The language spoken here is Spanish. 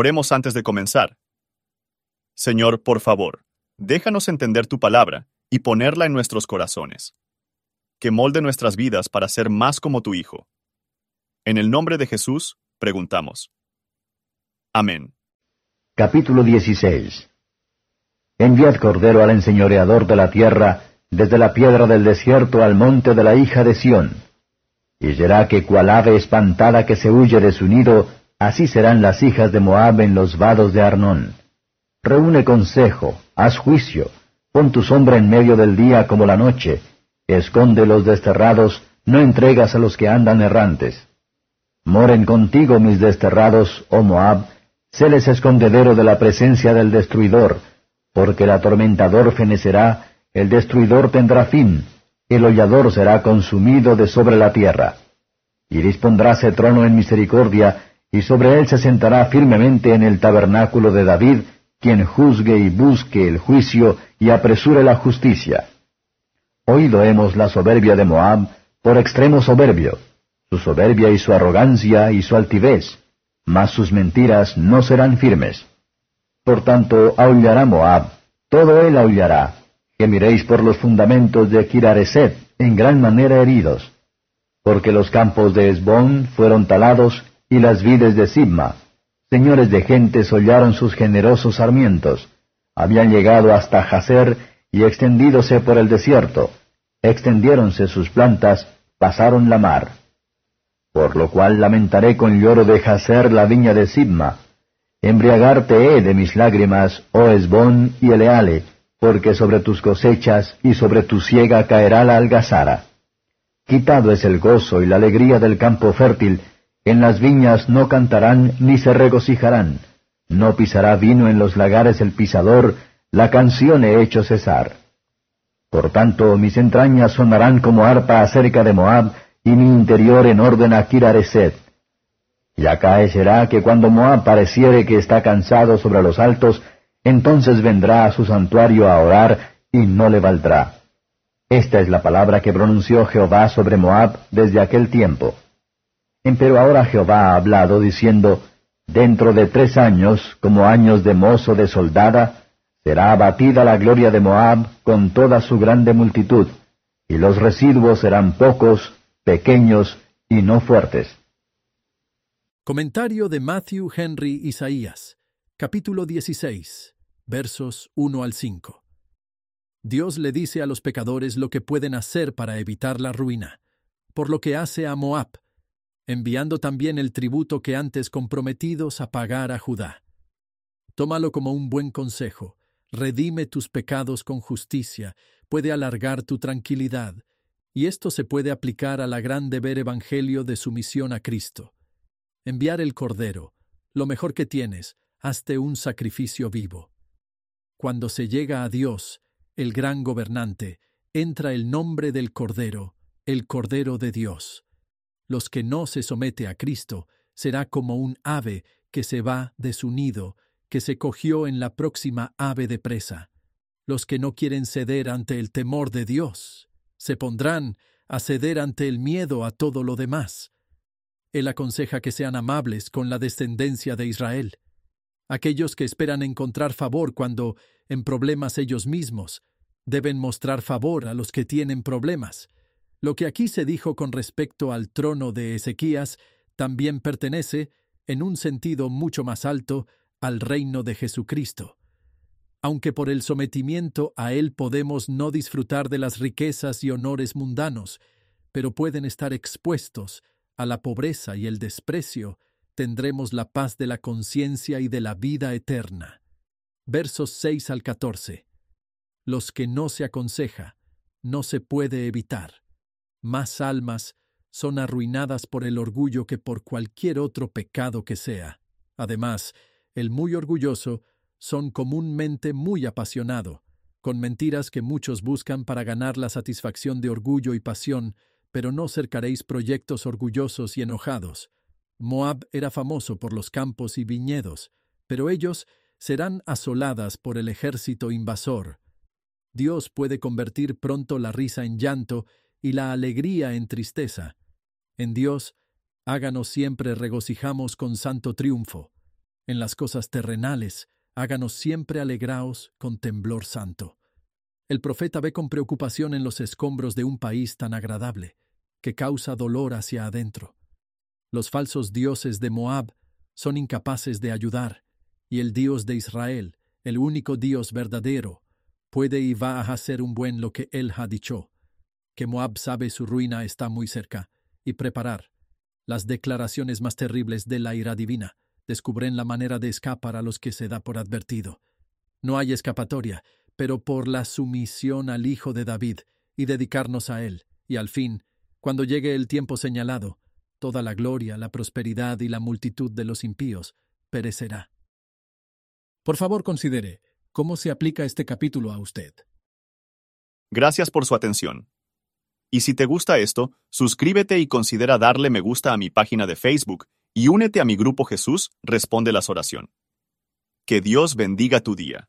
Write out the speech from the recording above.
Oremos antes de comenzar. Señor, por favor, déjanos entender tu palabra y ponerla en nuestros corazones. Que molde nuestras vidas para ser más como tu Hijo. En el nombre de Jesús, preguntamos. Amén. Capítulo 16 Enviad cordero al enseñoreador de la tierra, desde la piedra del desierto al monte de la hija de Sión. Y será que cual ave espantada que se huye de su nido, Así serán las hijas de Moab en los vados de Arnón. Reúne consejo, haz juicio, pon tu sombra en medio del día como la noche, esconde los desterrados, no entregas a los que andan errantes. Moren contigo mis desterrados, oh Moab, séles escondedero de la presencia del destruidor, porque el atormentador fenecerá, el destruidor tendrá fin, el hollador será consumido de sobre la tierra. Y dispondráse trono en misericordia, y sobre él se sentará firmemente en el tabernáculo de David, quien juzgue y busque el juicio y apresure la justicia. Oído hemos la soberbia de Moab, por extremo soberbio, su soberbia y su arrogancia y su altivez, mas sus mentiras no serán firmes. Por tanto, aullará Moab, todo él aullará, gemiréis por los fundamentos de Kirareset, en gran manera heridos, porque los campos de Esbón fueron talados y las vides de Sibma. Señores de gentes hollaron sus generosos sarmientos. Habían llegado hasta Jazer y extendídose por el desierto. Extendiéronse sus plantas, pasaron la mar. Por lo cual lamentaré con lloro de Jazer la viña de Sibma. Embriagarte he de mis lágrimas, oh Esbón y Eleale, porque sobre tus cosechas y sobre tu siega caerá la algazara. Quitado es el gozo y la alegría del campo fértil, en las viñas no cantarán ni se regocijarán. No pisará vino en los lagares el pisador, la canción he hecho cesar. Por tanto, mis entrañas sonarán como arpa acerca de Moab, y mi interior en orden a Kirareset. Y acaecerá que cuando Moab pareciere que está cansado sobre los altos, entonces vendrá a su santuario a orar, y no le valdrá. Esta es la palabra que pronunció Jehová sobre Moab desde aquel tiempo. Empero ahora Jehová ha hablado diciendo, Dentro de tres años, como años de mozo de soldada, será abatida la gloria de Moab con toda su grande multitud, y los residuos serán pocos, pequeños y no fuertes. Comentario de Matthew Henry Isaías, capítulo 16, versos 1 al 5. Dios le dice a los pecadores lo que pueden hacer para evitar la ruina, por lo que hace a Moab, enviando también el tributo que antes comprometidos a pagar a Judá. Tómalo como un buen consejo, redime tus pecados con justicia, puede alargar tu tranquilidad, y esto se puede aplicar a la gran deber evangelio de sumisión a Cristo. Enviar el Cordero, lo mejor que tienes, hazte un sacrificio vivo. Cuando se llega a Dios, el gran gobernante, entra el nombre del Cordero, el Cordero de Dios los que no se somete a Cristo, será como un ave que se va de su nido, que se cogió en la próxima ave de presa. Los que no quieren ceder ante el temor de Dios, se pondrán a ceder ante el miedo a todo lo demás. Él aconseja que sean amables con la descendencia de Israel. Aquellos que esperan encontrar favor cuando, en problemas ellos mismos, deben mostrar favor a los que tienen problemas. Lo que aquí se dijo con respecto al trono de Ezequías también pertenece, en un sentido mucho más alto, al reino de Jesucristo. Aunque por el sometimiento a Él podemos no disfrutar de las riquezas y honores mundanos, pero pueden estar expuestos a la pobreza y el desprecio, tendremos la paz de la conciencia y de la vida eterna. Versos 6 al 14. Los que no se aconseja, no se puede evitar más almas son arruinadas por el orgullo que por cualquier otro pecado que sea. Además, el muy orgulloso son comúnmente muy apasionado, con mentiras que muchos buscan para ganar la satisfacción de orgullo y pasión, pero no cercaréis proyectos orgullosos y enojados. Moab era famoso por los campos y viñedos, pero ellos serán asoladas por el ejército invasor. Dios puede convertir pronto la risa en llanto y la alegría en tristeza. En Dios, háganos siempre regocijamos con santo triunfo. En las cosas terrenales, háganos siempre alegraos con temblor santo. El profeta ve con preocupación en los escombros de un país tan agradable, que causa dolor hacia adentro. Los falsos dioses de Moab son incapaces de ayudar, y el Dios de Israel, el único Dios verdadero, puede y va a hacer un buen lo que él ha dicho, que Moab sabe su ruina está muy cerca, y preparar. Las declaraciones más terribles de la ira divina descubren la manera de escapar a los que se da por advertido. No hay escapatoria, pero por la sumisión al Hijo de David y dedicarnos a Él, y al fin, cuando llegue el tiempo señalado, toda la gloria, la prosperidad y la multitud de los impíos perecerá. Por favor, considere cómo se aplica este capítulo a usted. Gracias por su atención. Y si te gusta esto, suscríbete y considera darle me gusta a mi página de Facebook y únete a mi grupo Jesús Responde las Oración. Que Dios bendiga tu día.